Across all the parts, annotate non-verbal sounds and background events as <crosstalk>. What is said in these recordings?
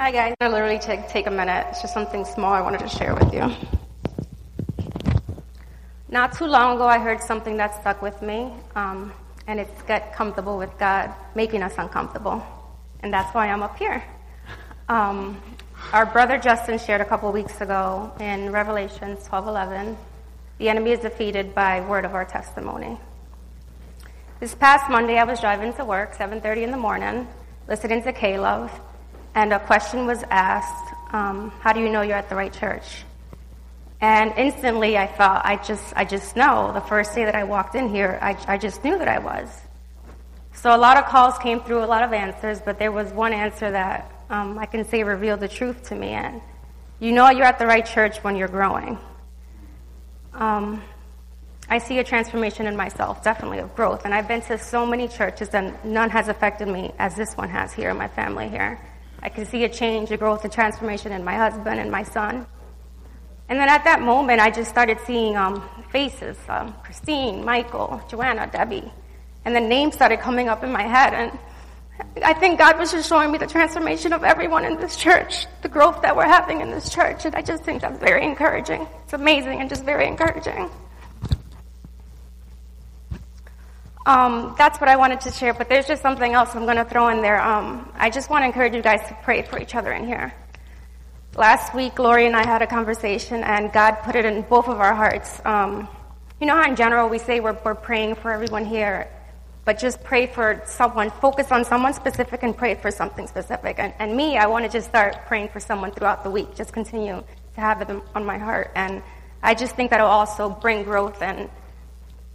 Hi, guys. I literally take, take a minute. It's just something small I wanted to share with you. Not too long ago, I heard something that stuck with me, um, and it's get comfortable with God making us uncomfortable. And that's why I'm up here. Um, our brother Justin shared a couple weeks ago in Revelation 12:11, "The enemy is defeated by word of our testimony." This past Monday, I was driving to work, 7:30 in the morning, listening to Caleb, and a question was asked: um, "How do you know you're at the right church?" And instantly I thought, I just, I just know. The first day that I walked in here, I, I just knew that I was. So a lot of calls came through, a lot of answers, but there was one answer that um, I can say revealed the truth to me. And you know you're at the right church when you're growing. Um, I see a transformation in myself, definitely of growth. And I've been to so many churches, and none has affected me as this one has here, my family here. I could see a change, a growth, a transformation in my husband and my son. And then at that moment, I just started seeing um, faces um, Christine, Michael, Joanna, Debbie. And the names started coming up in my head. And I think God was just showing me the transformation of everyone in this church, the growth that we're having in this church. And I just think that's very encouraging. It's amazing and just very encouraging. Um, that's what I wanted to share, but there's just something else I'm going to throw in there. Um, I just want to encourage you guys to pray for each other in here. Last week, Lori and I had a conversation, and God put it in both of our hearts. Um, you know how, in general, we say we're, we're praying for everyone here, but just pray for someone, focus on someone specific, and pray for something specific. And, and me, I want to just start praying for someone throughout the week, just continue to have it on my heart. And I just think that'll also bring growth and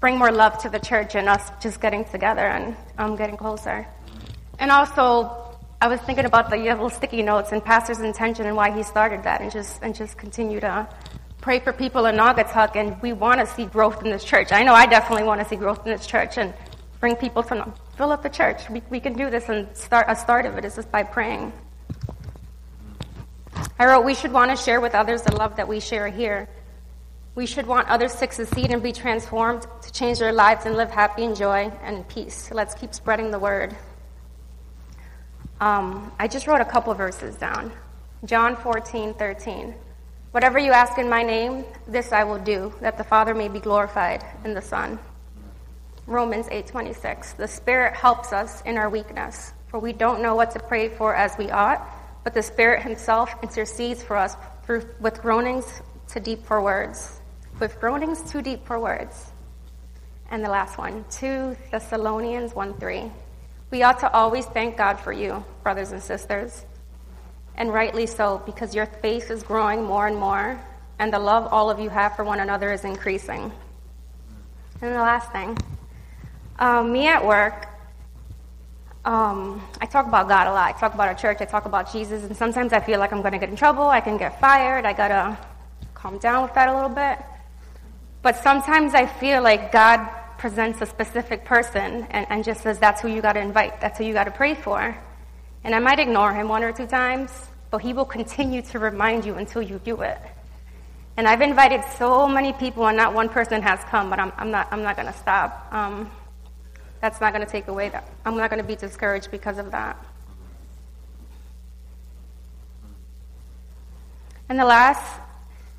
bring more love to the church and us just getting together and um, getting closer. And also, I was thinking about the little sticky notes and pastor's intention and why he started that, and just and just continue to pray for people in Naugatuck. And we want to see growth in this church. I know I definitely want to see growth in this church and bring people to fill up the church. We, we can do this and start a start of it is just by praying. I wrote, we should want to share with others the love that we share here. We should want others to succeed and be transformed, to change their lives and live happy and joy and peace. let's keep spreading the word. Um, I just wrote a couple verses down. John 14, 13. Whatever you ask in my name, this I will do, that the Father may be glorified in the Son. Romans 8:26. The Spirit helps us in our weakness, for we don't know what to pray for as we ought, but the Spirit himself intercedes for us through, with groanings too deep for words. With groanings too deep for words. And the last one, 2 Thessalonians 1 3. We ought to always thank God for you, brothers and sisters, and rightly so, because your faith is growing more and more, and the love all of you have for one another is increasing. And the last thing, um, me at work, um, I talk about God a lot. I talk about our church. I talk about Jesus, and sometimes I feel like I'm going to get in trouble. I can get fired. I gotta calm down with that a little bit. But sometimes I feel like God presents a specific person and, and just says, that's who you got to invite, that's who you got to pray for. And I might ignore him one or two times, but he will continue to remind you until you do it. And I've invited so many people, and not one person has come, but I'm, I'm not, I'm not going to stop. Um, that's not going to take away that. I'm not going to be discouraged because of that. And the last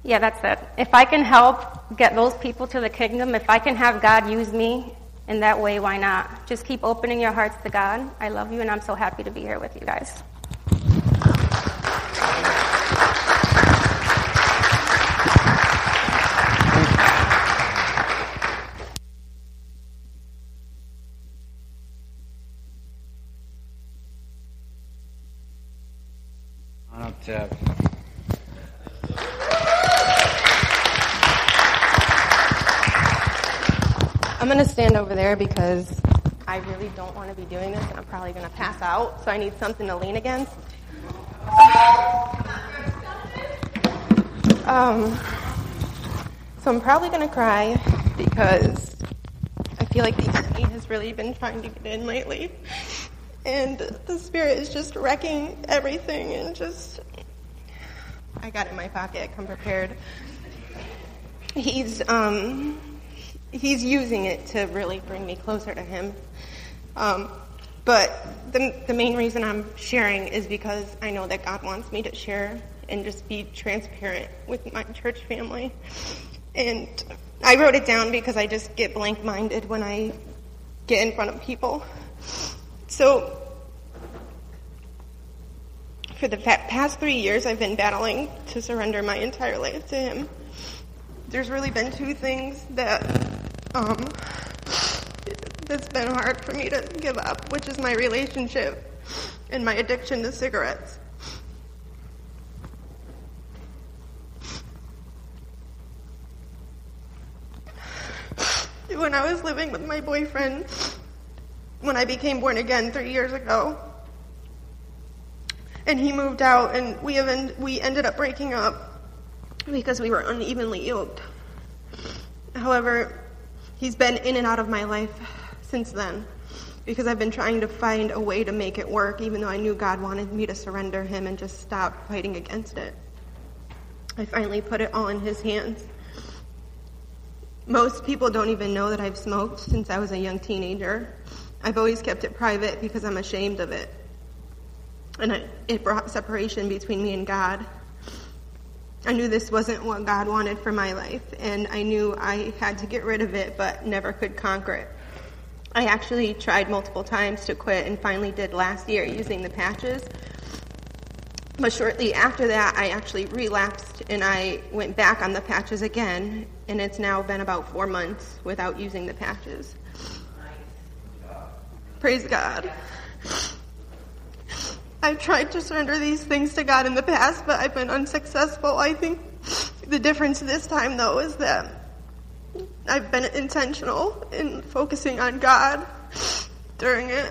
yeah, that's it. If I can help get those people to the kingdom, if I can have God use me in that way, why not? Just keep opening your hearts to God. I love you, and I'm so happy to be here with you guys. I'm going to stand over there because I really don't want to be doing this and I'm probably going to pass out, so I need something to lean against. Um, so I'm probably going to cry because I feel like the enemy has really been trying to get in lately. And the spirit is just wrecking everything and just. I got it in my pocket, come prepared. He's, um, he's using it to really bring me closer to him. Um, But the, the main reason I'm sharing is because I know that God wants me to share and just be transparent with my church family. And I wrote it down because I just get blank minded when I get in front of people. So, for the past three years, I've been battling to surrender my entire life to Him. There's really been two things that um, that's been hard for me to give up, which is my relationship and my addiction to cigarettes. When I was living with my boyfriend, when I became born again three years ago, and he moved out, and we even we ended up breaking up because we were unevenly yoked. However, he's been in and out of my life since then because I've been trying to find a way to make it work, even though I knew God wanted me to surrender Him and just stop fighting against it. I finally put it all in His hands. Most people don't even know that I've smoked since I was a young teenager. I've always kept it private because I'm ashamed of it. And it brought separation between me and God. I knew this wasn't what God wanted for my life, and I knew I had to get rid of it, but never could conquer it. I actually tried multiple times to quit and finally did last year using the patches. But shortly after that, I actually relapsed and I went back on the patches again, and it's now been about four months without using the patches. Praise God. I've tried to surrender these things to God in the past, but I've been unsuccessful. I think the difference this time, though, is that I've been intentional in focusing on God during it.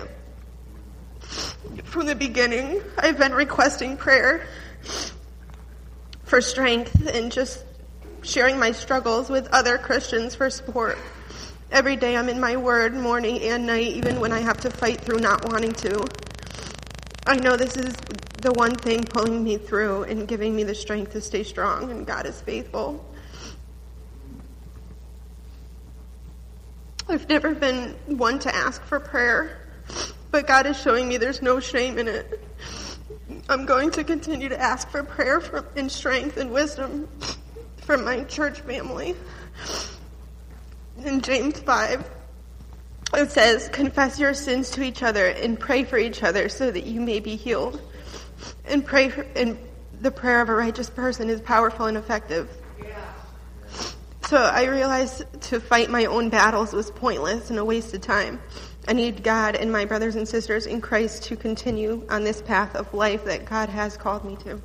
From the beginning, I've been requesting prayer for strength and just sharing my struggles with other Christians for support. Every day I'm in my word, morning and night, even when I have to fight through not wanting to. I know this is the one thing pulling me through and giving me the strength to stay strong, and God is faithful. I've never been one to ask for prayer, but God is showing me there's no shame in it. I'm going to continue to ask for prayer for, and strength and wisdom from my church family. In James 5, it says, Confess your sins to each other and pray for each other so that you may be healed. And pray for, and the prayer of a righteous person is powerful and effective. So I realized to fight my own battles was pointless and a waste of time. I need God and my brothers and sisters in Christ to continue on this path of life that God has called me to.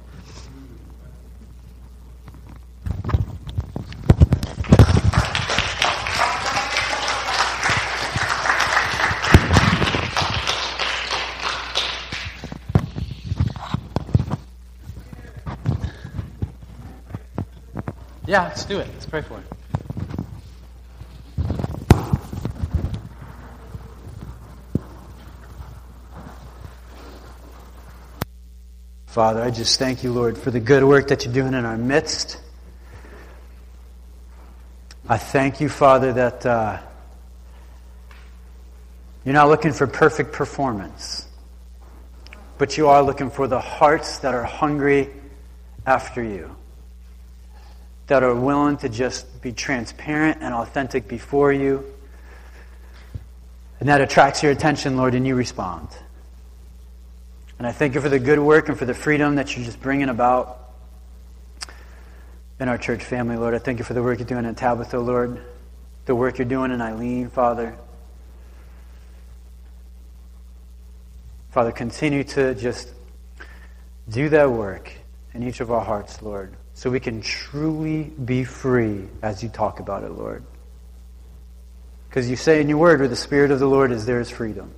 Yeah, let's do it. Let's pray for him. Father, I just thank you, Lord, for the good work that you're doing in our midst. I thank you, Father, that uh, you're not looking for perfect performance, but you are looking for the hearts that are hungry after you that are willing to just be transparent and authentic before you. And that attracts your attention, Lord, and you respond. And I thank you for the good work and for the freedom that you're just bringing about in our church family, Lord. I thank you for the work you're doing in Tabitha, Lord, the work you're doing in Eileen, Father. Father, continue to just do that work in each of our hearts, Lord so we can truly be free as you talk about it, Lord. Because you say in your word, where the Spirit of the Lord is, there is freedom.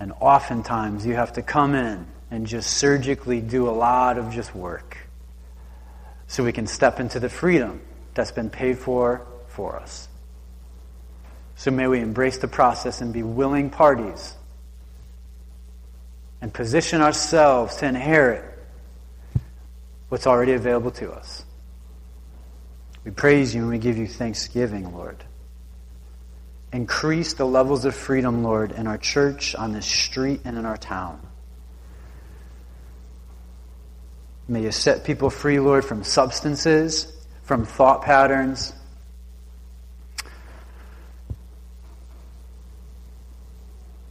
And oftentimes you have to come in and just surgically do a lot of just work so we can step into the freedom that's been paid for for us. So may we embrace the process and be willing parties and position ourselves to inherit what's already available to us. We praise you and we give you thanksgiving, Lord. Increase the levels of freedom, Lord, in our church, on this street, and in our town. May you set people free, Lord, from substances, from thought patterns.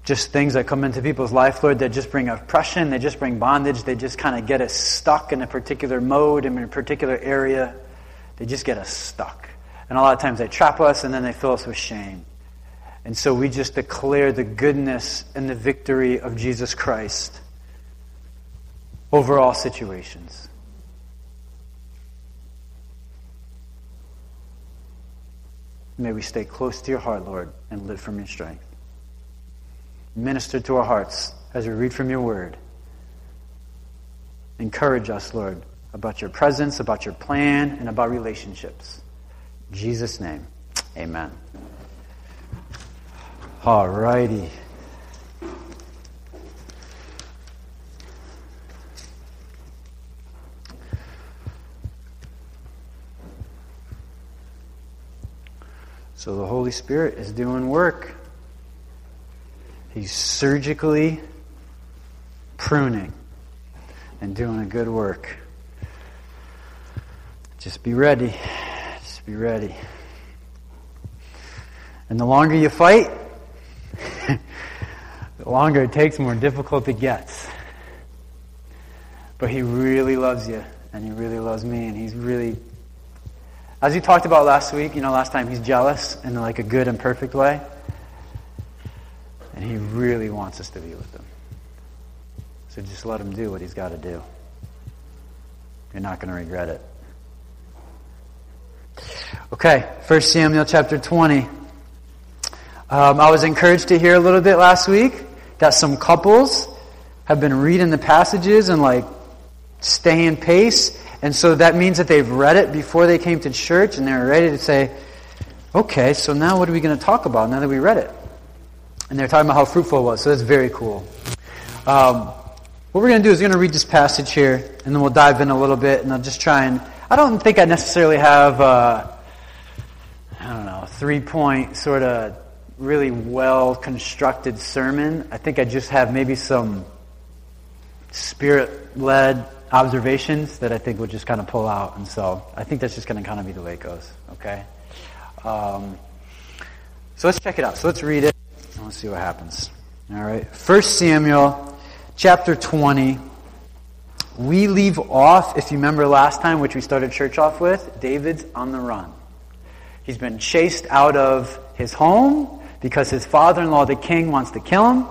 Just things that come into people's life, Lord, that just bring oppression, they just bring bondage, they just kind of get us stuck in a particular mode, in a particular area. They just get us stuck. And a lot of times they trap us and then they fill us with shame. And so we just declare the goodness and the victory of Jesus Christ over all situations. May we stay close to your heart, Lord, and live from your strength. Minister to our hearts as we read from your word. Encourage us, Lord, about your presence, about your plan, and about relationships. In Jesus' name, amen. All righty. So the Holy Spirit is doing work. He's surgically pruning and doing a good work. Just be ready. Just be ready. And the longer you fight, <laughs> the longer it takes, the more difficult it gets. But he really loves you, and he really loves me, and he's really as we talked about last week, you know, last time, he's jealous in like a good and perfect way. And he really wants us to be with him. So just let him do what he's got to do. You're not going to regret it. Okay, 1 Samuel chapter 20. Um, I was encouraged to hear a little bit last week that some couples have been reading the passages and like staying pace and so that means that they've read it before they came to church and they're ready to say, okay, so now what are we going to talk about now that we read it? And they're talking about how fruitful it was. So that's very cool. Um, what we're going to do is we're going to read this passage here, and then we'll dive in a little bit, and I'll just try and. I don't think I necessarily have, uh, I don't know, three point sort of really well constructed sermon. I think I just have maybe some spirit led observations that I think we'll just kind of pull out. And so I think that's just going to kind of be the way it goes. Okay? Um, so let's check it out. So let's read it let's see what happens. All right. First Samuel chapter 20. We leave off, if you remember last time, which we started church off with, David's on the run. He's been chased out of his home because his father in law, the king, wants to kill him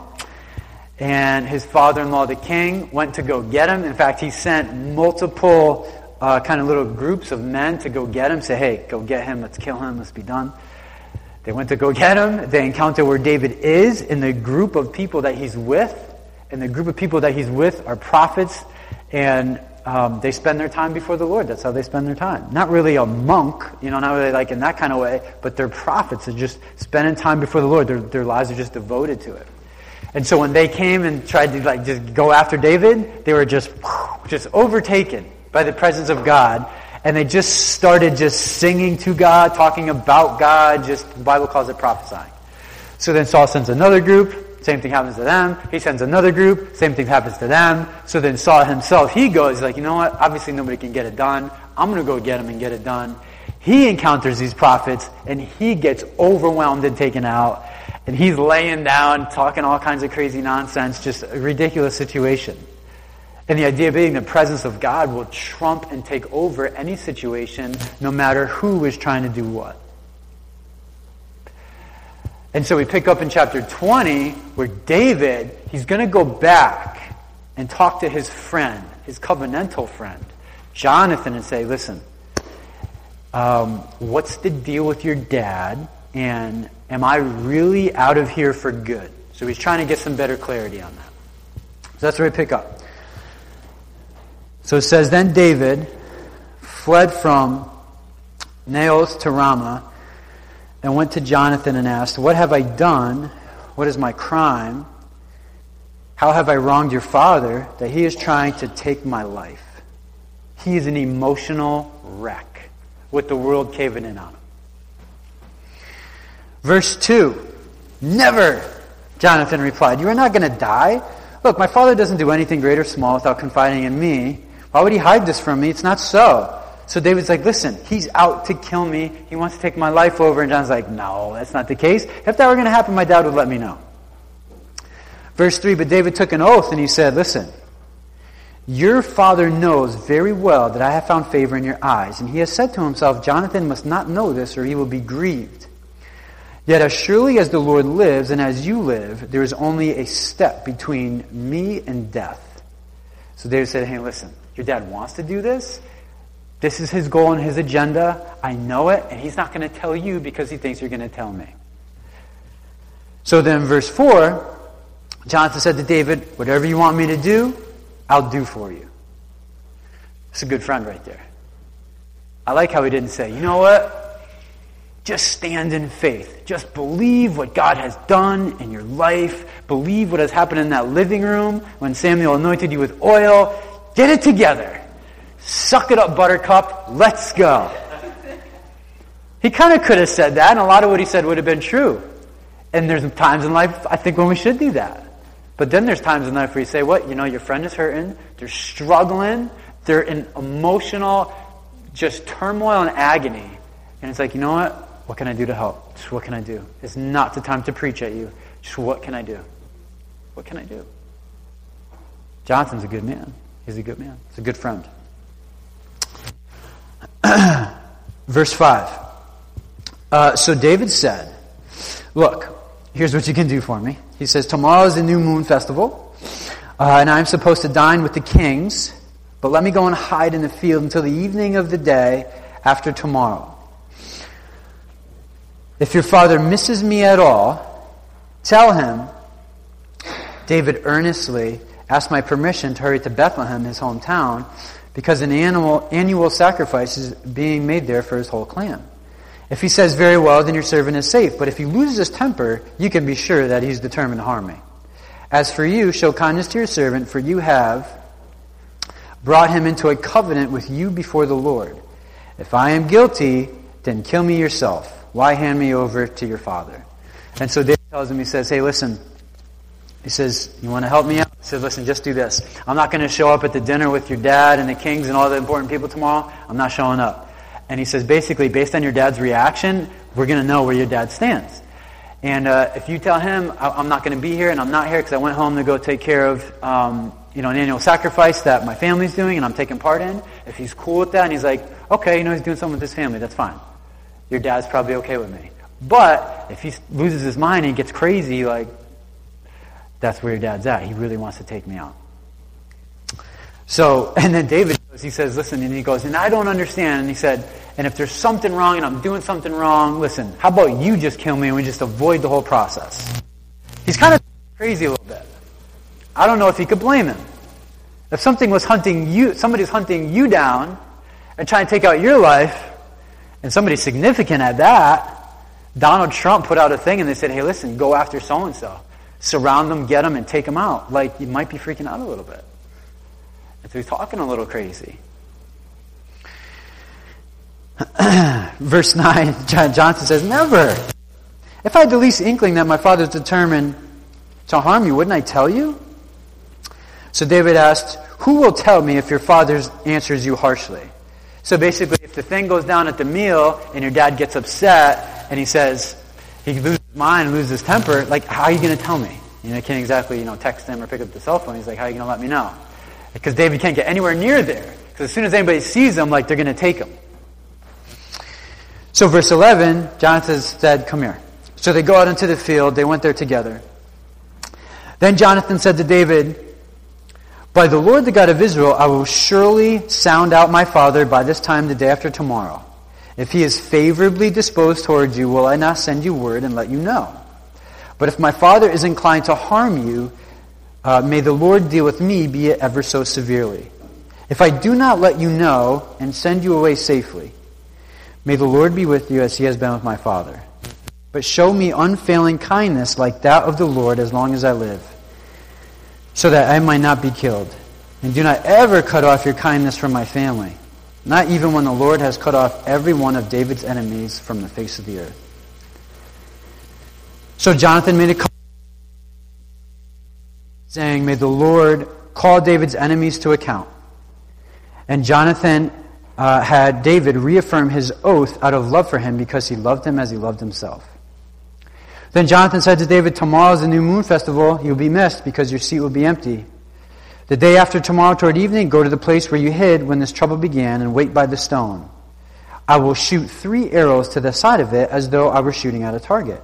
and his father-in-law, the king, went to go get him. In fact, he sent multiple uh, kind of little groups of men to go get him. Say, hey, go get him. Let's kill him. Let's be done. They went to go get him. They encounter where David is in the group of people that he's with. And the group of people that he's with are prophets, and um, they spend their time before the Lord. That's how they spend their time. Not really a monk, you know, not really like in that kind of way, but they're prophets. They're just spending time before the Lord. Their, their lives are just devoted to it. And so when they came and tried to like just go after David, they were just just overtaken by the presence of God. And they just started just singing to God, talking about God, just the Bible calls it prophesying. So then Saul sends another group, same thing happens to them. He sends another group, same thing happens to them. So then Saul himself, he goes, like, you know what? Obviously nobody can get it done. I'm going to go get him and get it done. He encounters these prophets and he gets overwhelmed and taken out. And he's laying down, talking all kinds of crazy nonsense, just a ridiculous situation. And the idea being the presence of God will trump and take over any situation, no matter who is trying to do what. And so we pick up in chapter 20 where David, he's going to go back and talk to his friend, his covenantal friend, Jonathan, and say, listen, um, what's the deal with your dad? And am I really out of here for good? So he's trying to get some better clarity on that. So that's where we pick up. So it says, Then David fled from Naioth to Ramah and went to Jonathan and asked, What have I done? What is my crime? How have I wronged your father that he is trying to take my life? He is an emotional wreck with the world caving in on him. Verse 2 Never, Jonathan replied. You are not going to die. Look, my father doesn't do anything great or small without confiding in me. Why would he hide this from me? It's not so. So David's like, listen, he's out to kill me. He wants to take my life over. And John's like, no, that's not the case. If that were going to happen, my dad would let me know. Verse 3 But David took an oath and he said, Listen, your father knows very well that I have found favor in your eyes. And he has said to himself, Jonathan must not know this or he will be grieved. Yet as surely as the Lord lives and as you live, there is only a step between me and death. So David said, Hey, listen, your dad wants to do this. This is his goal and his agenda. I know it, and he's not going to tell you because he thinks you're going to tell me. So then, verse 4, Jonathan said to David, Whatever you want me to do, I'll do for you. It's a good friend right there. I like how he didn't say, You know what? Just stand in faith. Just believe what God has done in your life. Believe what has happened in that living room when Samuel anointed you with oil. Get it together. Suck it up, buttercup. Let's go. He kind of could have said that, and a lot of what he said would have been true. And there's times in life, I think, when we should do that. But then there's times in life where you say, what? You know, your friend is hurting. They're struggling. They're in emotional, just turmoil and agony. And it's like, you know what? What can I do to help? Just what can I do? It's not the time to preach at you. Just what can I do? What can I do? Jonathan's a good man. He's a good man. He's a good friend. <clears throat> Verse 5. Uh, so David said, Look, here's what you can do for me. He says, Tomorrow is the new moon festival, uh, and I'm supposed to dine with the kings, but let me go and hide in the field until the evening of the day after tomorrow. If your father misses me at all, tell him, David earnestly asked my permission to hurry to Bethlehem, his hometown, because an annual, annual sacrifice is being made there for his whole clan. If he says, Very well, then your servant is safe. But if he loses his temper, you can be sure that he's determined to harm me. As for you, show kindness to your servant, for you have brought him into a covenant with you before the Lord. If I am guilty, then kill me yourself. Why hand me over to your father? And so David tells him, he says, Hey, listen. He says, You want to help me out? Says, Listen, just do this. I'm not going to show up at the dinner with your dad and the kings and all the important people tomorrow. I'm not showing up. And he says, basically, based on your dad's reaction, we're going to know where your dad stands. And uh, if you tell him, I'm not going to be here and I'm not here because I went home to go take care of um, you know, an annual sacrifice that my family's doing and I'm taking part in, if he's cool with that and he's like, okay, you know, he's doing something with his family, that's fine. Your dad's probably okay with me. But if he loses his mind and he gets crazy, like, that's where your dad's at. He really wants to take me out. So, <laughs> and then David goes, he says, listen, and he goes, and I don't understand. And he said, and if there's something wrong and I'm doing something wrong, listen, how about you just kill me and we just avoid the whole process? He's kind of crazy a little bit. I don't know if he could blame him. If something was hunting you, somebody's hunting you down and trying to take out your life, and somebody significant at that, Donald Trump put out a thing and they said, hey, listen, go after so and so. Surround them, get them, and take them out. Like, you might be freaking out a little bit. So he's talking a little crazy. <clears throat> Verse 9, John Johnson says, Never. If I had the least inkling that my father's determined to harm you, wouldn't I tell you? So David asked, Who will tell me if your father answers you harshly? So basically, if the thing goes down at the meal and your dad gets upset and he says, he loses his mind, and loses his temper, like, how are you going to tell me? You know, I can't exactly, you know, text him or pick up the cell phone. He's like, how are you going to let me know? Because David can't get anywhere near there. Because as soon as anybody sees him, like they're going to take him. So verse 11, Jonathan said, come here. So they go out into the field. They went there together. Then Jonathan said to David, By the Lord the God of Israel, I will surely sound out my father by this time the day after tomorrow. If he is favorably disposed towards you, will I not send you word and let you know? But if my father is inclined to harm you, uh, may the Lord deal with me, be it ever so severely. If I do not let you know and send you away safely, may the Lord be with you as he has been with my father. But show me unfailing kindness like that of the Lord as long as I live, so that I might not be killed. And do not ever cut off your kindness from my family, not even when the Lord has cut off every one of David's enemies from the face of the earth. So Jonathan made a call, saying, May the Lord call David's enemies to account. And Jonathan uh, had David reaffirm his oath out of love for him because he loved him as he loved himself. Then Jonathan said to David, Tomorrow is the new moon festival. You'll be missed because your seat will be empty. The day after tomorrow toward evening, go to the place where you hid when this trouble began and wait by the stone. I will shoot three arrows to the side of it as though I were shooting at a target.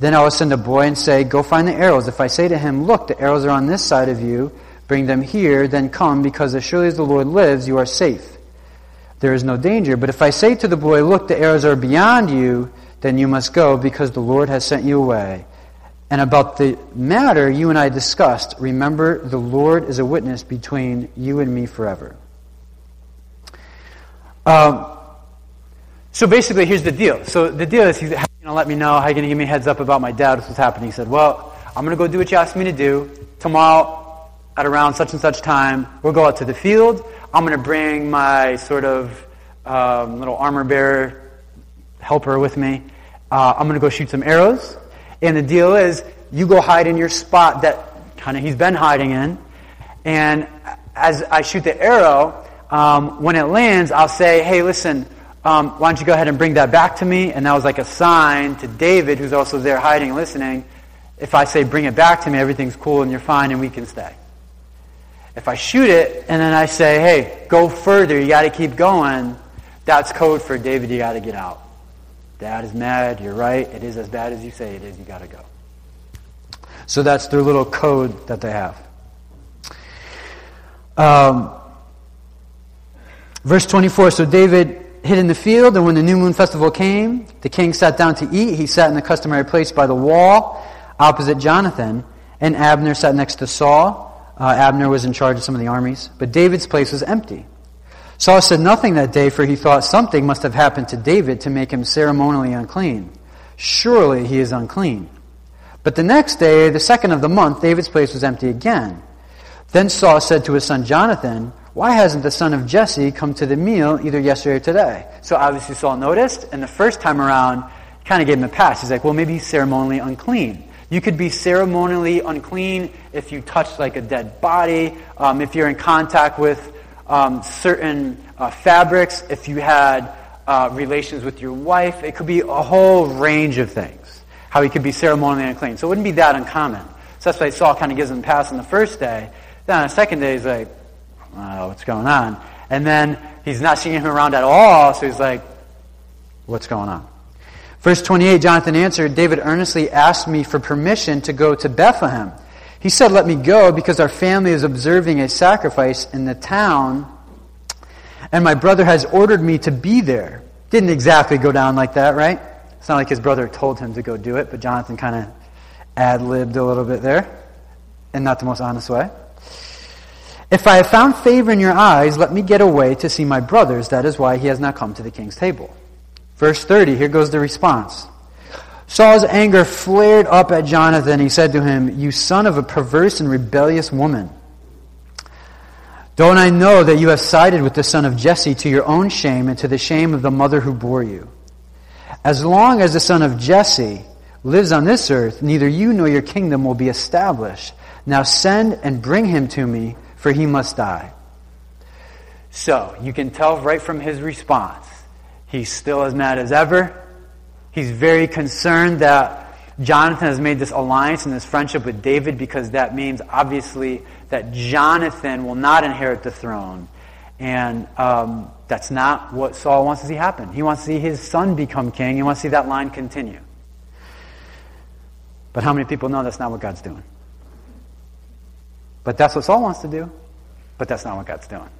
Then I will send a boy and say, Go find the arrows. If I say to him, Look, the arrows are on this side of you, bring them here, then come, because as surely as the Lord lives, you are safe. There is no danger. But if I say to the boy, Look, the arrows are beyond you, then you must go, because the Lord has sent you away. And about the matter you and I discussed, remember the Lord is a witness between you and me forever. Um, so basically, here's the deal. So the deal is, he's going to let me know, how are you going to give me a heads up about my dad, what's happening? He said, well, I'm going to go do what you asked me to do. Tomorrow, at around such and such time, we'll go out to the field. I'm going to bring my sort of um, little armor bearer helper with me. Uh, I'm going to go shoot some arrows. And the deal is, you go hide in your spot that kind of he's been hiding in. And as I shoot the arrow, um, when it lands, I'll say, hey, listen, um, why don't you go ahead and bring that back to me? And that was like a sign to David, who's also there hiding and listening. If I say, bring it back to me, everything's cool and you're fine and we can stay. If I shoot it and then I say, hey, go further, you got to keep going, that's code for David, you got to get out. Dad is mad. You're right. It is as bad as you say it is. You got to go. So that's their little code that they have. Um, verse 24 So David hid in the field, and when the new moon festival came, the king sat down to eat. He sat in the customary place by the wall opposite Jonathan, and Abner sat next to Saul. Uh, Abner was in charge of some of the armies, but David's place was empty. Saul said nothing that day, for he thought something must have happened to David to make him ceremonially unclean. Surely he is unclean. But the next day, the second of the month, David's place was empty again. Then Saul said to his son Jonathan, Why hasn't the son of Jesse come to the meal either yesterday or today? So obviously Saul noticed, and the first time around, kind of gave him a pass. He's like, Well, maybe he's ceremonially unclean. You could be ceremonially unclean if you touch like a dead body, um, if you're in contact with um, certain uh, fabrics, if you had uh, relations with your wife. It could be a whole range of things, how he could be ceremonially unclean. So it wouldn't be that uncommon. So that's why Saul kind of gives him a pass on the first day. Then on the second day, he's like, oh, what's going on? And then he's not seeing him around at all, so he's like, what's going on? Verse 28, Jonathan answered, David earnestly asked me for permission to go to Bethlehem he said, Let me go because our family is observing a sacrifice in the town, and my brother has ordered me to be there. Didn't exactly go down like that, right? It's not like his brother told him to go do it, but Jonathan kind of ad libbed a little bit there, in not the most honest way. If I have found favor in your eyes, let me get away to see my brothers. That is why he has not come to the king's table. Verse 30, here goes the response. Saul's anger flared up at Jonathan. He said to him, You son of a perverse and rebellious woman. Don't I know that you have sided with the son of Jesse to your own shame and to the shame of the mother who bore you? As long as the son of Jesse lives on this earth, neither you nor your kingdom will be established. Now send and bring him to me, for he must die. So, you can tell right from his response, he's still as mad as ever. He's very concerned that Jonathan has made this alliance and this friendship with David because that means, obviously, that Jonathan will not inherit the throne. And um, that's not what Saul wants to see happen. He wants to see his son become king. He wants to see that line continue. But how many people know that's not what God's doing? But that's what Saul wants to do. But that's not what God's doing.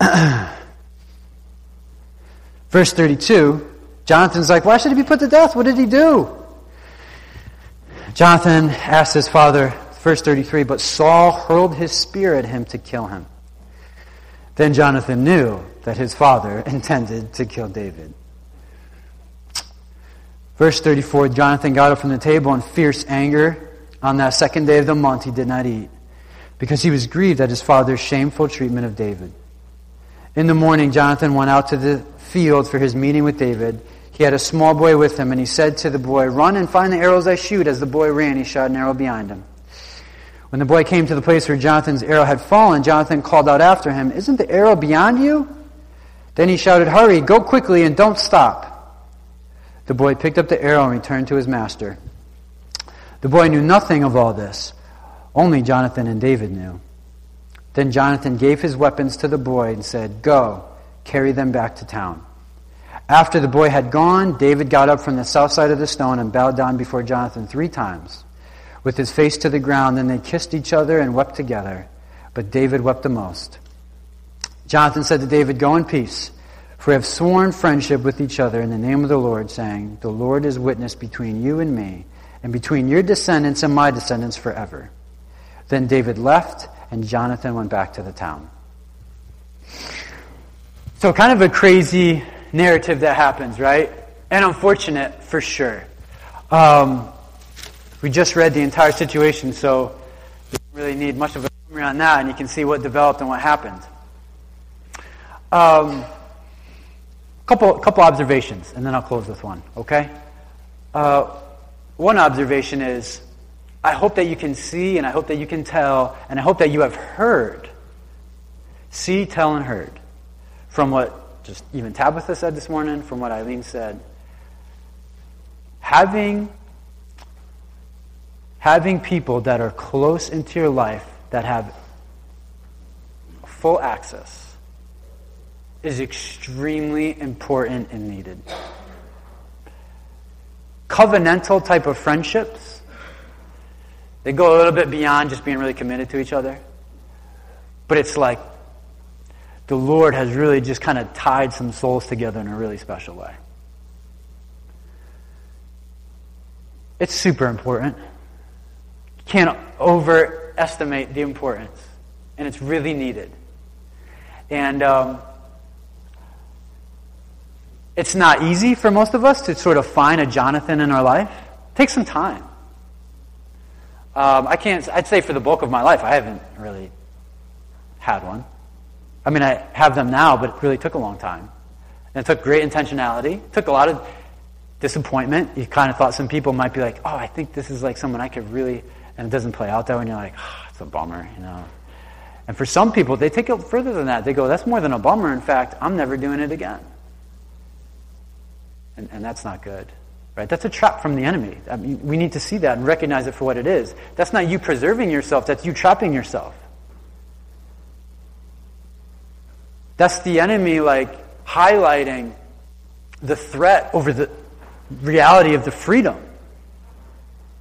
<clears throat> Verse 32, Jonathan's like, Why should he be put to death? What did he do? Jonathan asked his father, verse 33, but Saul hurled his spear at him to kill him. Then Jonathan knew that his father <laughs> intended to kill David. Verse 34 Jonathan got up from the table in fierce anger. On that second day of the month, he did not eat, because he was grieved at his father's shameful treatment of David. In the morning, Jonathan went out to the field for his meeting with David. he had a small boy with him, and he said to the boy, Run and find the arrows I shoot. As the boy ran, he shot an arrow behind him. When the boy came to the place where Jonathan's arrow had fallen, Jonathan called out after him, Isn't the arrow beyond you? Then he shouted, Hurry, go quickly, and don't stop. The boy picked up the arrow and returned to his master. The boy knew nothing of all this. Only Jonathan and David knew. Then Jonathan gave his weapons to the boy and said, Go, carry them back to town. After the boy had gone, David got up from the south side of the stone and bowed down before Jonathan three times, with his face to the ground. Then they kissed each other and wept together. But David wept the most. Jonathan said to David, Go in peace, for we have sworn friendship with each other in the name of the Lord, saying, The Lord is witness between you and me, and between your descendants and my descendants forever. Then David left, and Jonathan went back to the town. So, kind of a crazy narrative that happens, right? And unfortunate for sure. Um, we just read the entire situation, so you don't really need much of a summary on that, and you can see what developed and what happened. Um, couple couple observations, and then I'll close with one. Okay. Uh, one observation is, I hope that you can see, and I hope that you can tell, and I hope that you have heard, see, tell, and heard from what just even Tabitha said this morning, from what Eileen said, having having people that are close into your life that have full access is extremely important and needed. Covenantal type of friendships, they go a little bit beyond just being really committed to each other. But it's like the Lord has really just kind of tied some souls together in a really special way. It's super important. You can't overestimate the importance, and it's really needed. And um, it's not easy for most of us to sort of find a Jonathan in our life. It takes some time. Um, I can't. I'd say for the bulk of my life, I haven't really had one. I mean, I have them now, but it really took a long time. And it took great intentionality. It took a lot of disappointment. You kind of thought some people might be like, oh, I think this is like someone I could really, and it doesn't play out that way, and you're like, oh, it's a bummer, you know. And for some people, they take it further than that. They go, that's more than a bummer. In fact, I'm never doing it again. And, and that's not good. Right? That's a trap from the enemy. I mean, we need to see that and recognize it for what it is. That's not you preserving yourself, that's you trapping yourself. That's the enemy, like, highlighting the threat over the reality of the freedom.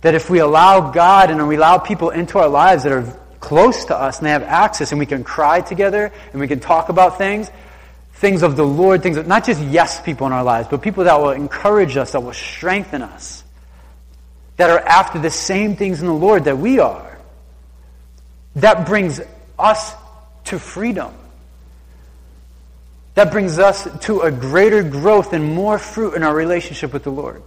That if we allow God and we allow people into our lives that are close to us and they have access and we can cry together and we can talk about things, things of the Lord, things of, not just yes people in our lives, but people that will encourage us, that will strengthen us, that are after the same things in the Lord that we are. That brings us to freedom that brings us to a greater growth and more fruit in our relationship with the Lord.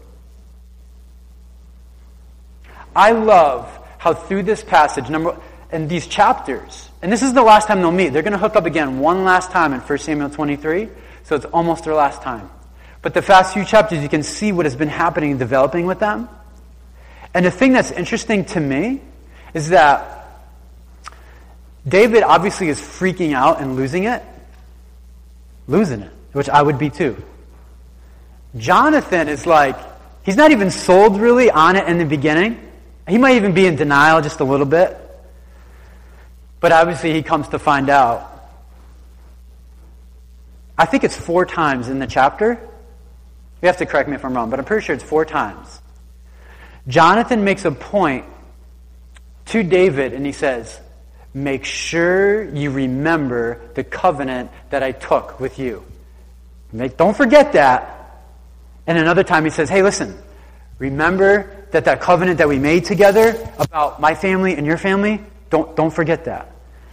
I love how through this passage, number and these chapters, and this is the last time they'll meet. They're going to hook up again one last time in 1 Samuel 23, so it's almost their last time. But the past few chapters, you can see what has been happening and developing with them. And the thing that's interesting to me is that David obviously is freaking out and losing it losing it, which I would be too. Jonathan is like, he's not even sold really on it in the beginning. He might even be in denial just a little bit. But obviously, he comes to find out. I think it's four times in the chapter. You have to correct me if I'm wrong, but I'm pretty sure it's four times. Jonathan makes a point to David, and he says, make sure you remember the covenant that I took with you. Make, don't forget that. And another time he says, hey, listen, remember that that covenant that we made together about my family and your family? Don't, don't forget that.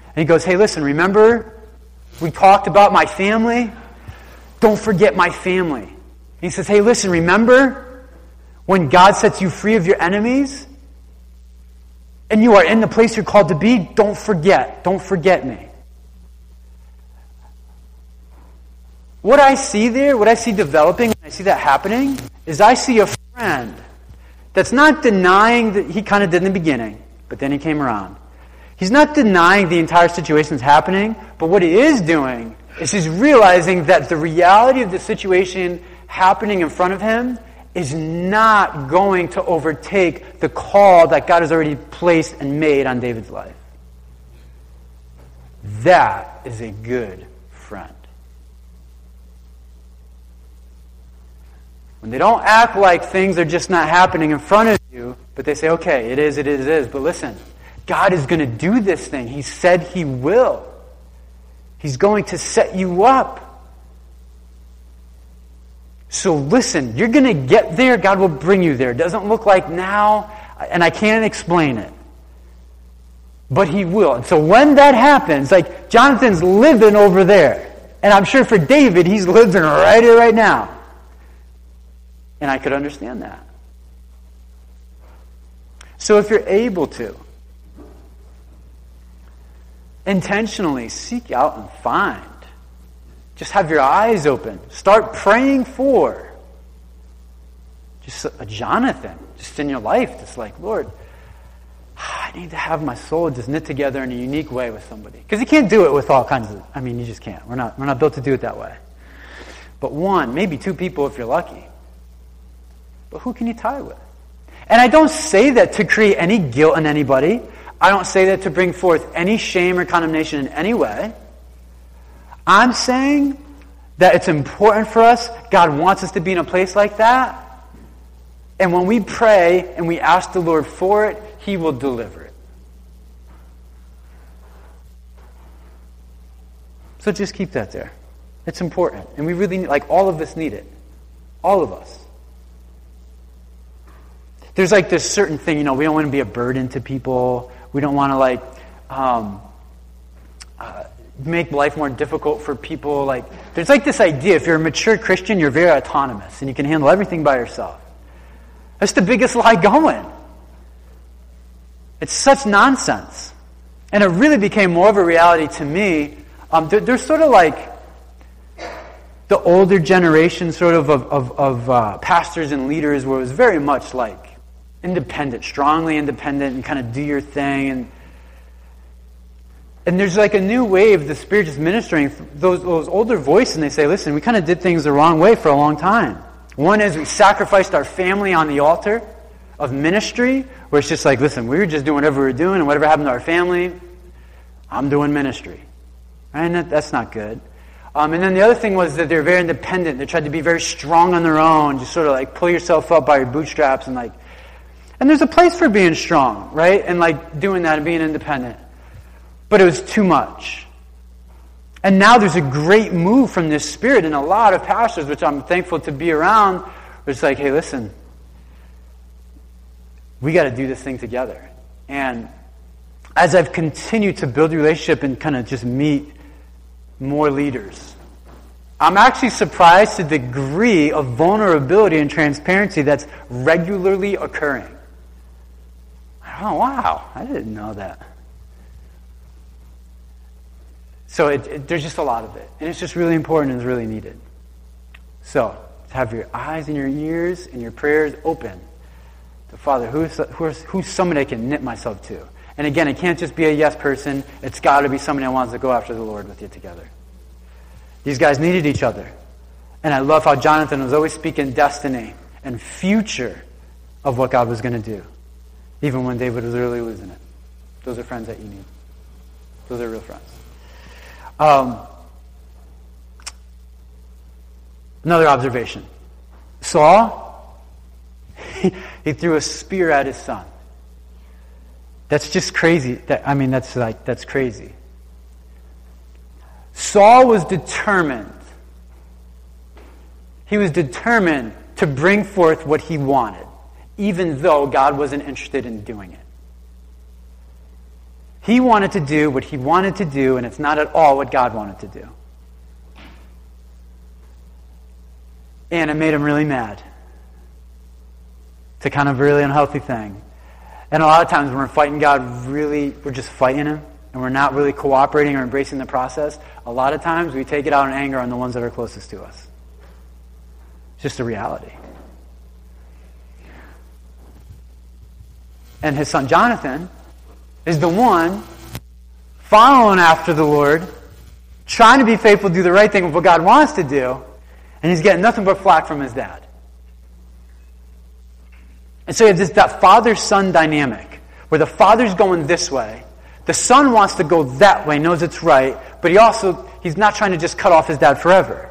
And he goes, hey, listen, remember we talked about my family? Don't forget my family. He says, hey, listen, remember when God sets you free of your enemies? And you are in the place you're called to be, don't forget. Don't forget me. What I see there, what I see developing I see that happening is I see a friend that's not denying that he kind of did in the beginning, but then he came around. He's not denying the entire situation is happening, but what he is doing is he's realizing that the reality of the situation happening in front of him is not going to overtake the call that God has already placed and made on David's life. That is a good friend. When they don't act like things are just not happening in front of you, but they say, okay, it is, it is, it is. But listen, God is going to do this thing. He said He will. He's going to set you up. So listen, you're going to get there. God will bring you there. It doesn't look like now, and I can't explain it. But He will. And so when that happens, like Jonathan's living over there. And I'm sure for David, he's living right here, right now. And I could understand that. So if you're able to, intentionally seek out and find, just have your eyes open. Start praying for just a Jonathan, just in your life, just like, Lord, I need to have my soul just knit together in a unique way with somebody. Because you can't do it with all kinds of, I mean, you just can't. We're not, we're not built to do it that way. But one, maybe two people if you're lucky. But who can you tie with? And I don't say that to create any guilt in anybody. I don't say that to bring forth any shame or condemnation in any way. I'm saying that it's important for us. God wants us to be in a place like that. And when we pray and we ask the Lord for it, He will deliver it. So just keep that there. It's important. And we really, need, like, all of us need it. All of us. There's like this certain thing, you know, we don't want to be a burden to people. We don't want to like um, uh, make life more difficult for people. Like, there's like this idea if you're a mature Christian, you're very autonomous and you can handle everything by yourself. That's the biggest lie going. It's such nonsense. And it really became more of a reality to me. Um, there, there's sort of like the older generation sort of of, of, of uh, pastors and leaders where it was very much like independent, strongly independent, and kind of do your thing. And and there's like a new wave the Spirit is ministering those those older voices, and they say, "Listen, we kind of did things the wrong way for a long time." One is we sacrificed our family on the altar of ministry, where it's just like, "Listen, we were just doing whatever we were doing, and whatever happened to our family, I'm doing ministry." And that, that's not good. Um, and then the other thing was that they're very independent. They tried to be very strong on their own, just sort of like pull yourself up by your bootstraps and like and there's a place for being strong, right? And like doing that and being independent. But it was too much. And now there's a great move from this spirit in a lot of pastors, which I'm thankful to be around. It's like, hey, listen, we got to do this thing together. And as I've continued to build relationship and kind of just meet more leaders, I'm actually surprised to the degree of vulnerability and transparency that's regularly occurring. Oh, wow, I didn't know that. So it, it, there's just a lot of it. And it's just really important and it's really needed. So, have your eyes and your ears and your prayers open to Father, who's, who's, who's somebody I can knit myself to? And again, it can't just be a yes person. It's got to be somebody that wants to go after the Lord with you together. These guys needed each other. And I love how Jonathan was always speaking destiny and future of what God was going to do even when David was really losing it. Those are friends that you need. Those are real friends. Um, another observation Saul, <laughs> he, threw a spear at his son. That's just crazy. That, I mean, that's like, that's crazy. Saul was determined. He was determined to bring forth what he wanted even though God wasn't interested in doing it. He wanted to do what he wanted to do, and it's not at all what God wanted to do. And it made him really mad. It's a kind of really unhealthy thing. And a lot of times when we're fighting God, really, we're just fighting Him, and we're not really cooperating or embracing the process. A lot of times we take it out in anger on the ones that are closest to us. It's just a reality. And his son Jonathan is the one following after the Lord, trying to be faithful, do the right thing with what God wants to do, and he's getting nothing but flack from his dad. And so you have this, that father son dynamic where the father's going this way, the son wants to go that way, knows it's right, but he also, he's not trying to just cut off his dad forever.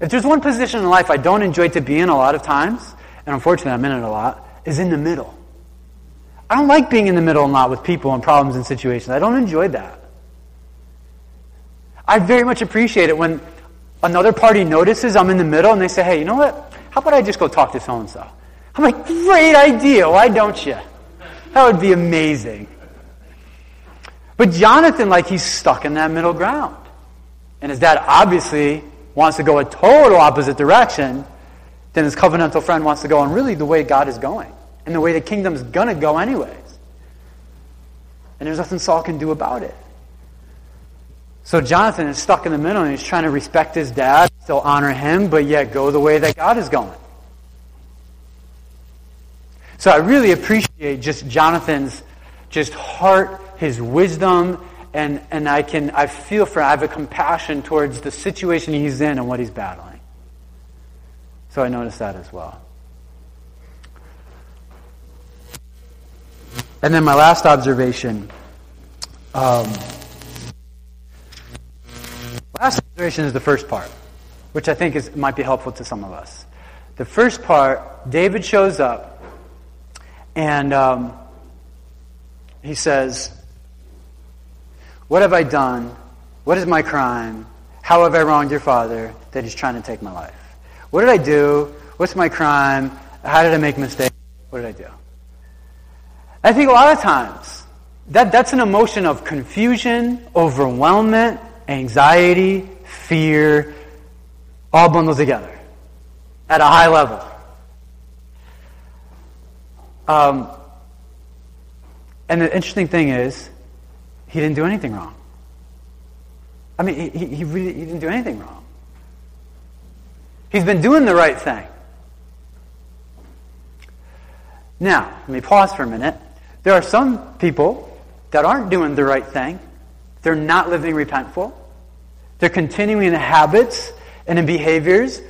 If there's one position in life I don't enjoy to be in a lot of times, and unfortunately I'm in it a lot, is in the middle. I don't like being in the middle a lot with people and problems and situations. I don't enjoy that. I very much appreciate it when another party notices I'm in the middle and they say, hey, you know what? How about I just go talk to so and so? I'm like, great idea. Why don't you? That would be amazing. But Jonathan, like, he's stuck in that middle ground. And his dad obviously wants to go a total opposite direction than his covenantal friend wants to go, and really the way God is going, and the way the kingdom's to go, anyways. And there's nothing Saul can do about it. So Jonathan is stuck in the middle, and he's trying to respect his dad, still honor him, but yet go the way that God is going. So I really appreciate just Jonathan's just heart, his wisdom, and, and I can I feel for I have a compassion towards the situation he's in and what he's battling. So I noticed that as well. And then my last observation. Um, last observation is the first part, which I think is, might be helpful to some of us. The first part, David shows up and um, he says, What have I done? What is my crime? How have I wronged your father that he's trying to take my life? What did I do? What's my crime? How did I make mistakes? What did I do? I think a lot of times that, that's an emotion of confusion, overwhelmment, anxiety, fear, all bundled together at a high level. Um, and the interesting thing is, he didn't do anything wrong. I mean, he, he really he didn't do anything wrong. He's been doing the right thing. Now, let me pause for a minute. There are some people that aren't doing the right thing. They're not living repentful. They're continuing in habits and in behaviors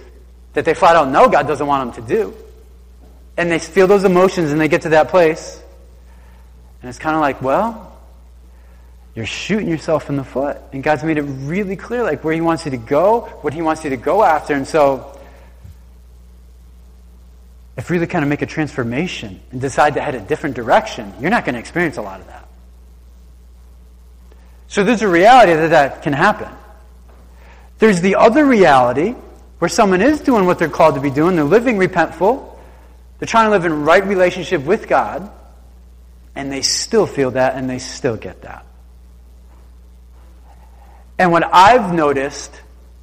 that they flat out know God doesn't want them to do and they feel those emotions and they get to that place. And it's kind of like, well, you're shooting yourself in the foot. And God's made it really clear, like where He wants you to go, what He wants you to go after. And so, if you really kind of make a transformation and decide to head a different direction, you're not going to experience a lot of that. So there's a reality that that can happen. There's the other reality where someone is doing what they're called to be doing, they're living repentful, they're trying to live in right relationship with God, and they still feel that and they still get that. And what I've noticed,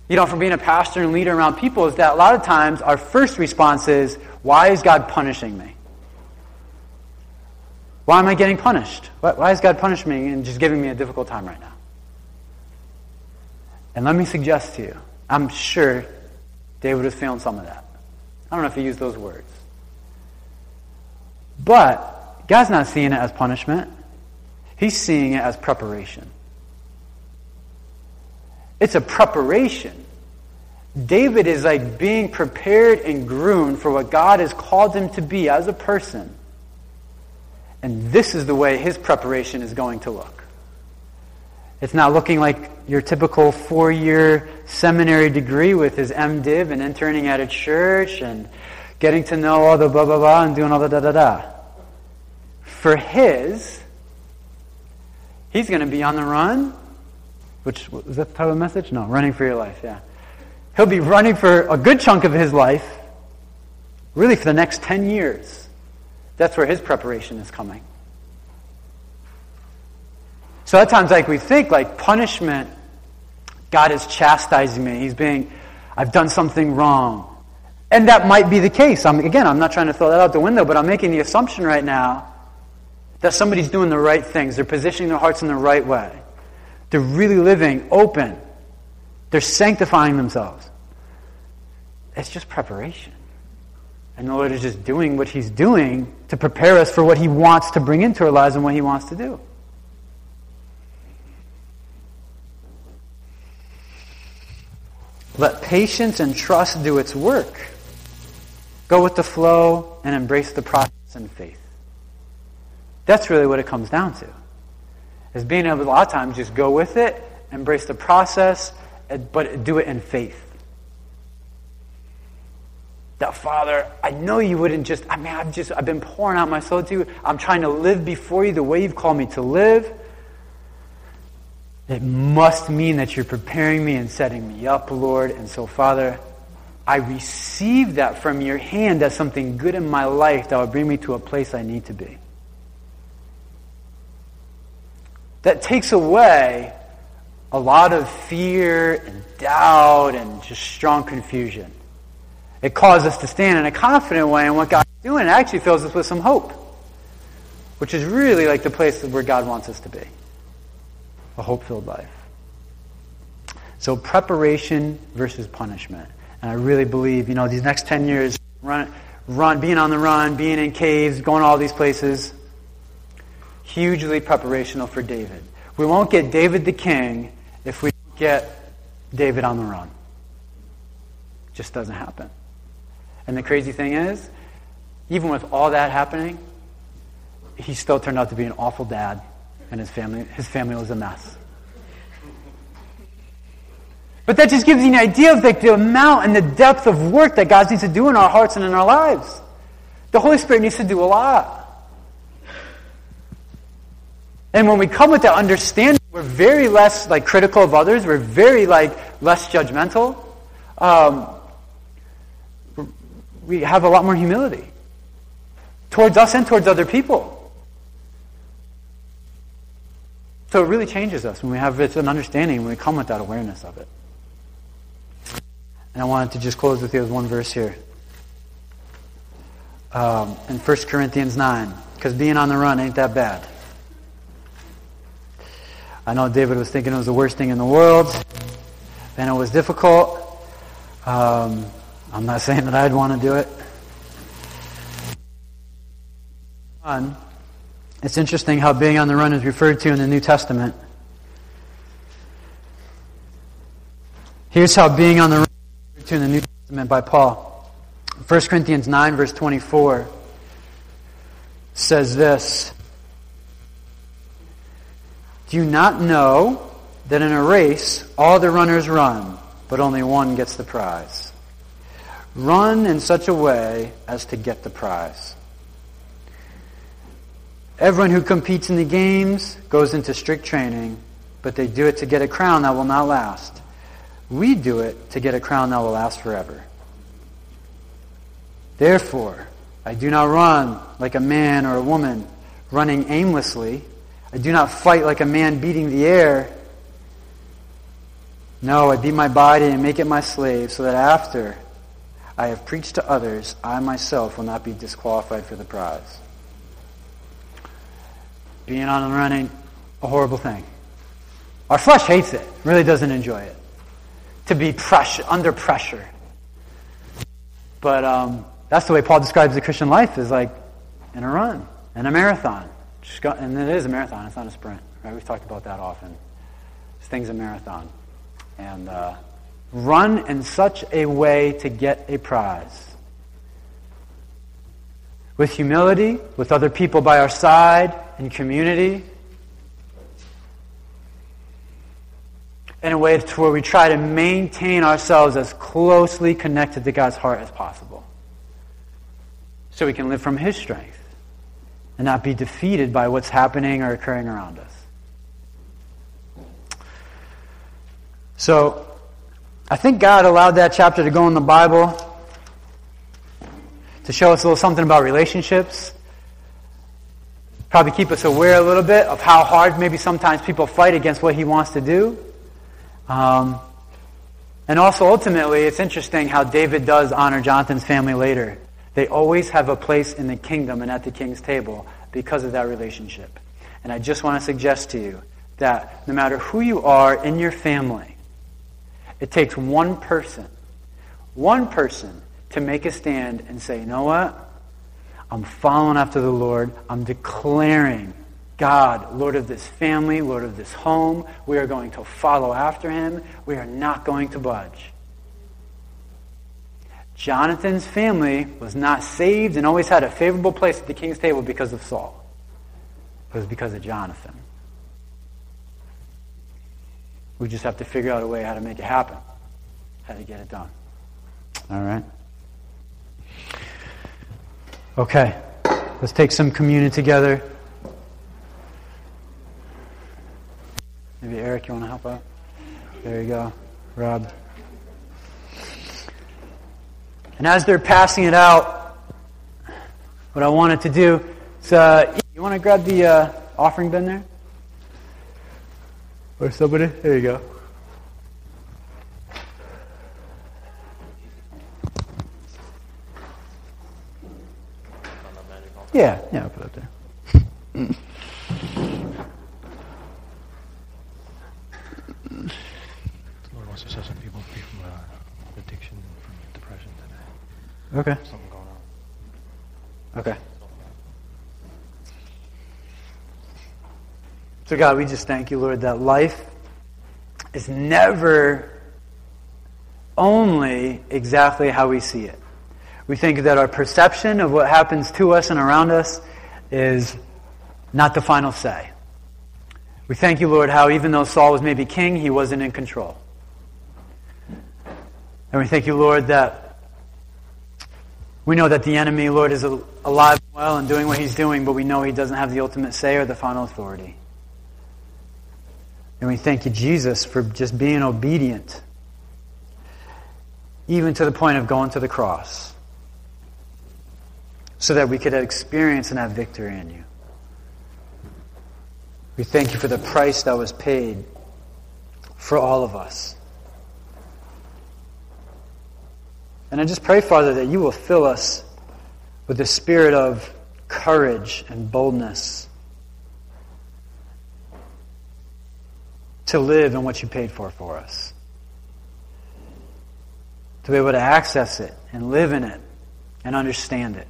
you know, from being a pastor and leader around people, is that a lot of times our first response is, why is God punishing me? Why am I getting punished? Why is God punishing me and just giving me a difficult time right now? And let me suggest to you, I'm sure David was feeling some of that. I don't know if he used those words. But God's not seeing it as punishment. He's seeing it as preparation. It's a preparation. David is like being prepared and groomed for what God has called him to be as a person. And this is the way his preparation is going to look. It's not looking like your typical four year seminary degree with his MDiv and interning at a church and getting to know all the blah, blah, blah, and doing all the da, da, da. For his, he's going to be on the run, which, was that the title of the message? No, running for your life, yeah. He'll be running for a good chunk of his life, really for the next 10 years. That's where his preparation is coming. So at times, like we think, like punishment, God is chastising me. He's being, I've done something wrong. And that might be the case. I'm, again, I'm not trying to throw that out the window, but I'm making the assumption right now that somebody's doing the right things. They're positioning their hearts in the right way. They're really living open. They're sanctifying themselves. it's just preparation. And the Lord is just doing what He's doing to prepare us for what He wants to bring into our lives and what He wants to do. Let patience and trust do its work. Go with the flow and embrace the process in faith. That's really what it comes down to. Is being able to, a lot of times just go with it, embrace the process, but do it in faith. That Father, I know you wouldn't just, I mean, I've just, I've been pouring out my soul to you. I'm trying to live before you the way you've called me to live. It must mean that you're preparing me and setting me up, Lord. And so, Father, I receive that from your hand as something good in my life that will bring me to a place I need to be. That takes away a lot of fear and doubt and just strong confusion. It causes us to stand in a confident way in what God's doing. It actually fills us with some hope, which is really like the place where God wants us to be a hope filled life. So, preparation versus punishment. And I really believe, you know, these next 10 years, run, run, being on the run, being in caves, going all these places, hugely preparational for David. We won't get David the king if we get David on the run. Just doesn't happen. And the crazy thing is, even with all that happening, he still turned out to be an awful dad, and his family, his family was a mess. But that just gives you an idea of like the amount and the depth of work that God needs to do in our hearts and in our lives. The Holy Spirit needs to do a lot. And when we come with that understanding, we're very less like critical of others. We're very like less judgmental. Um, we have a lot more humility towards us and towards other people. So it really changes us when we have an understanding, when we come with that awareness of it. And I wanted to just close with you with one verse here. Um, in 1 Corinthians 9, because being on the run ain't that bad. I know David was thinking it was the worst thing in the world, and it was difficult. Um, I'm not <laughs> saying that I'd want to do it. It's interesting how being on the run is referred to in the New Testament. Here's how being on the run is referred to in the New Testament by Paul. 1 Corinthians 9, verse 24 says this Do you not know that in a race all the runners run, but only one gets the prize? Run in such a way as to get the prize. Everyone who competes in the games goes into strict training, but they do it to get a crown that will not last. We do it to get a crown that will last forever. Therefore, I do not run like a man or a woman running aimlessly. I do not fight like a man beating the air. No, I beat my body and make it my slave so that after I have preached to others, I myself will not be disqualified for the prize. Being on the run ain't a horrible thing. Our flesh hates it, really doesn't enjoy it. To be pressure, under pressure. But um, that's the way Paul describes the Christian life is like in a run, in a marathon. And it is a marathon, it's not a sprint. Right? We've talked about that often. This thing's a marathon. And uh, run in such a way to get a prize. With humility, with other people by our side, in community, in a way to where we try to maintain ourselves as closely connected to God's heart as possible. So we can live from His strength and not be defeated by what's happening or occurring around us. So, I think God allowed that chapter to go in the Bible to show us a little something about relationships. Probably keep us aware a little bit of how hard maybe sometimes people fight against what He wants to do. Um, and also, ultimately, it's interesting how David does honor Jonathan's family later. They always have a place in the kingdom and at the king's table because of that relationship. And I just want to suggest to you that no matter who you are in your family, it takes one person, one person to make a stand and say, you know what? I'm following after the Lord. I'm declaring God, Lord of this family, Lord of this home. We are going to follow after him. We are not going to budge. Jonathan's family was not saved and always had a favorable place at the king's table because of Saul. It was because of Jonathan. We just have to figure out a way how to make it happen, how to get it done. All right? Okay, let's take some communion together. Maybe Eric, you want to help out? There you go. Rob. And as they're passing it out, what I wanted to do is, uh, you want to grab the uh, offering bin there? Or somebody? There you go. Yeah, yeah, I'll put it there. <laughs> Lord wants to set some people free from uh, addiction and from depression today. Okay. Something going on. Okay. So, God, we just thank you, Lord, that life is never only exactly how we see it. We think that our perception of what happens to us and around us is not the final say. We thank you, Lord, how even though Saul was maybe king, he wasn't in control. And we thank you, Lord, that we know that the enemy, Lord, is alive and well and doing what he's doing, but we know he doesn't have the ultimate say or the final authority. And we thank you, Jesus, for just being obedient, even to the point of going to the cross, so that we could experience and have victory in you. We thank you for the price that was paid for all of us. And I just pray, Father, that you will fill us with the spirit of courage and boldness to live in what you paid for for us. To be able to access it and live in it and understand it.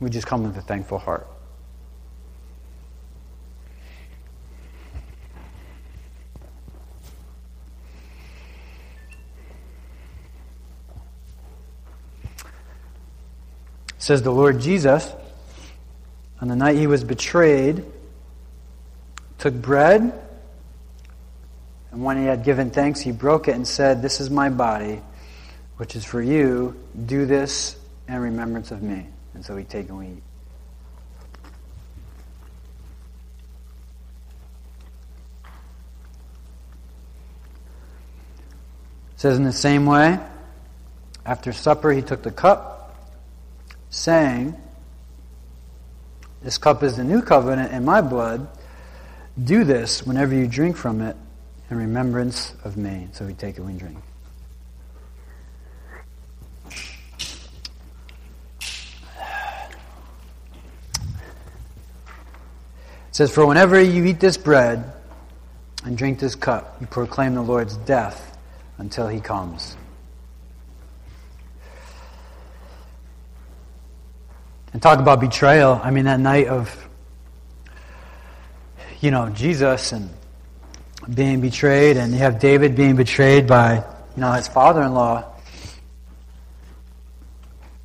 We just come with a thankful heart. Says the Lord Jesus, on the night he was betrayed, took bread, and when he had given thanks, he broke it and said, This is my body, which is for you. Do this in remembrance of me. And so we take and we eat. It says in the same way, after supper he took the cup, saying, This cup is the new covenant in my blood. Do this whenever you drink from it in remembrance of me. So we take it, we drink. It says, For whenever you eat this bread and drink this cup, you proclaim the Lord's death until he comes. And talk about betrayal. I mean, that night of, you know, Jesus and being betrayed, and you have David being betrayed by, you know, his father in law.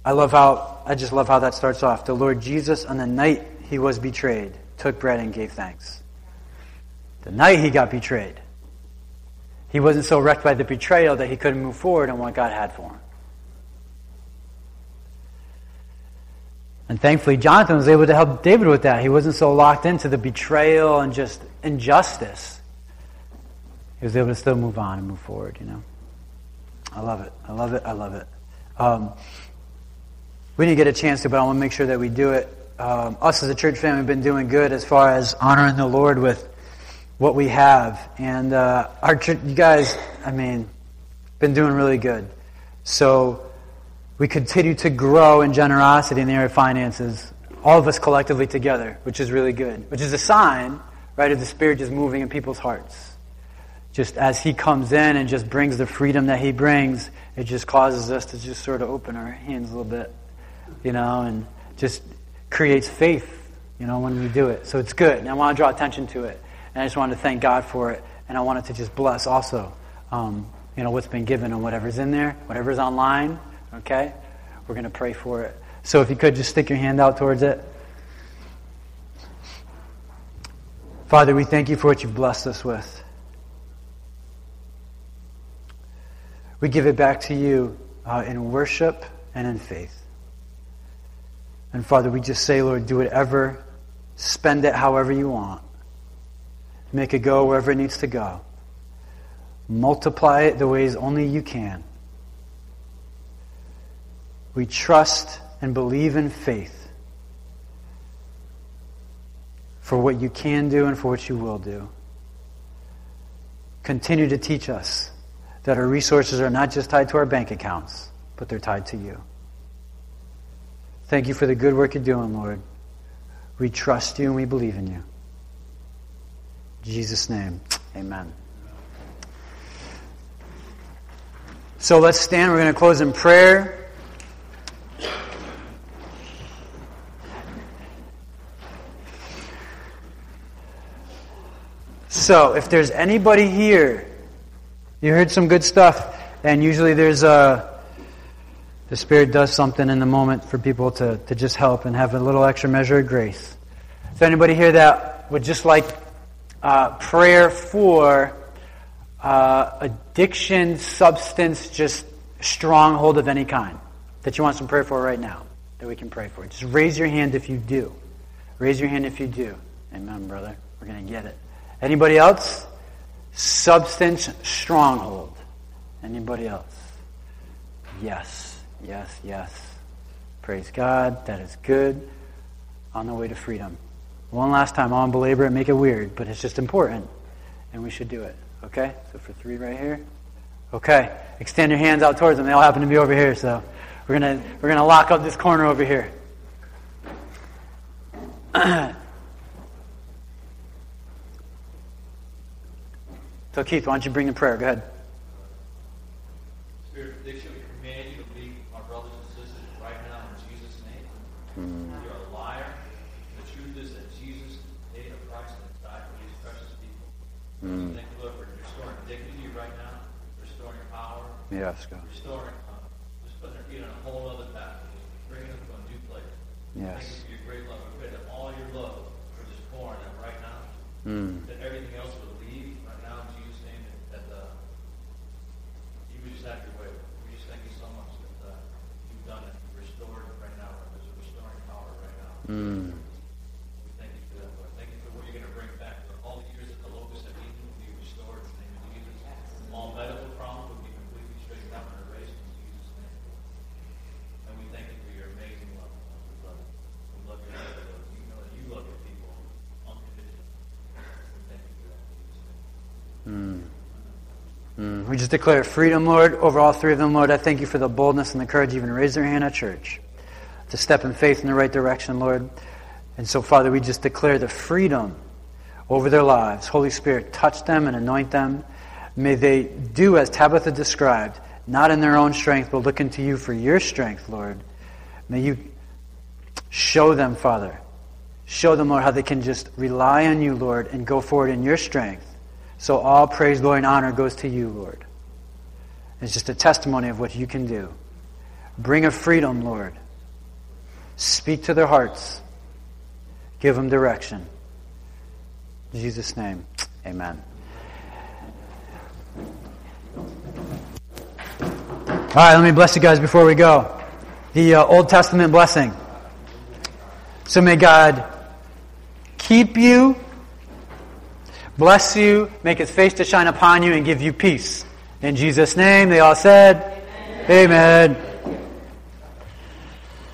I love how, I just love how that starts off. The Lord Jesus, on the night he was betrayed, took bread and gave thanks. The night he got betrayed, he wasn't so wrecked by the betrayal that he couldn't move forward on what God had for him. And thankfully, Jonathan was able to help David with that. He wasn't so locked into the betrayal and just injustice. He was able to still move on and move forward, you know. I love it. I love it. I love it. Um, we didn't get a chance to, but I want to make sure that we do it um, us as a church family have been doing good as far as honoring the Lord with what we have. And uh, our church, you guys, I mean, been doing really good. So we continue to grow in generosity in the area of finances, all of us collectively together, which is really good. Which is a sign, right, of the Spirit just moving in people's hearts. just as He comes in and just brings the freedom that He brings, it just causes us to just sort of open our hands a little bit, you know, and just creates faith, you know, when we do it. So it's good. And I want to draw attention to it. And I just wanted to thank God for it. And I wanted to just bless also, um, you know, what's been given and whatever's in there, whatever's online, okay? We're going to pray for it. So if you could just stick your hand out towards it. Father, we thank you for what you've blessed us with. We give it back to you uh, in worship and in faith. And Father, we just say, Lord, do whatever, spend it however you want. Make it go wherever it needs to go. Multiply it the ways only you can. We trust and believe in faith for what you can do and for what you will do. Continue to teach us that our resources are not just tied to our bank accounts, but they're tied to you. Thank you for the good work you're doing, Lord. We trust you and we believe in you. In Jesus' name, amen. So let's stand. We're going to close in prayer. So, if there's anybody here, you heard some good stuff, and usually there's a. The Spirit does something in the moment for people to, to just help and have a little extra measure of grace. There anybody here that would just like uh, prayer for uh, addiction, substance, just stronghold of any kind that you want some prayer for right now that we can pray for? Just raise your hand if you do. Raise your hand if you do. Amen, brother. We're going to get it. Anybody else? Substance stronghold. Anybody else? Yes, yes, yes. Praise God. That is good. On the way to freedom. One last time. I'll belabor it, make it weird, but it's just important. And we should do it. Okay? So for three right here. Okay. Extend your hands out towards them. They all happen to be over here, so we're gonna we're gonna lock up this corner over here. <clears throat> So, Keith, why don't you bring the prayer? Go ahead. Spirit of addiction, we command you to leave our brothers and sisters right now in Jesus' name. Hmm. You're a liar. The truth is that Jesus paid a price and died for these precious people. Hmm. So thank you, Lord, for restoring dignity right now, restoring power, Yes, God. restoring, uh, just putting their feet on a whole other path, bringing them to a new place. Yes. Thank you for your great love. We pray that all your love just pour on right now. Mm. That everything else will leave right now in Jesus' name. That, that uh, you would just have your way. We just thank you so much that uh, you've done it. You've restored it right now. There's a restoring power right now. Mm. We thank you for that, Lord. Thank you for what you're going to bring back. All the years that the locusts have eaten will be restored Jesus. All medical problems will be completely straightened out and erased in Jesus' name. And we thank you for your amazing love. Love love. You know that you love your people thank you. We just declare freedom, Lord, over all three of them, Lord. I thank you for the boldness and the courage to even raise their hand at church, to step in faith in the right direction, Lord. And so, Father, we just declare the freedom over their lives. Holy Spirit, touch them and anoint them. May they do as Tabitha described, not in their own strength, but look into you for your strength, Lord. May you show them, Father. Show them, Lord, how they can just rely on you, Lord, and go forward in your strength. So all praise, glory, and honor goes to you, Lord. It's just a testimony of what you can do. Bring a freedom, Lord. Speak to their hearts. Give them direction. In Jesus' name, amen. All right, let me bless you guys before we go. The uh, Old Testament blessing. So may God keep you, bless you, make his face to shine upon you, and give you peace. In Jesus' name, they all said, Amen. Amen.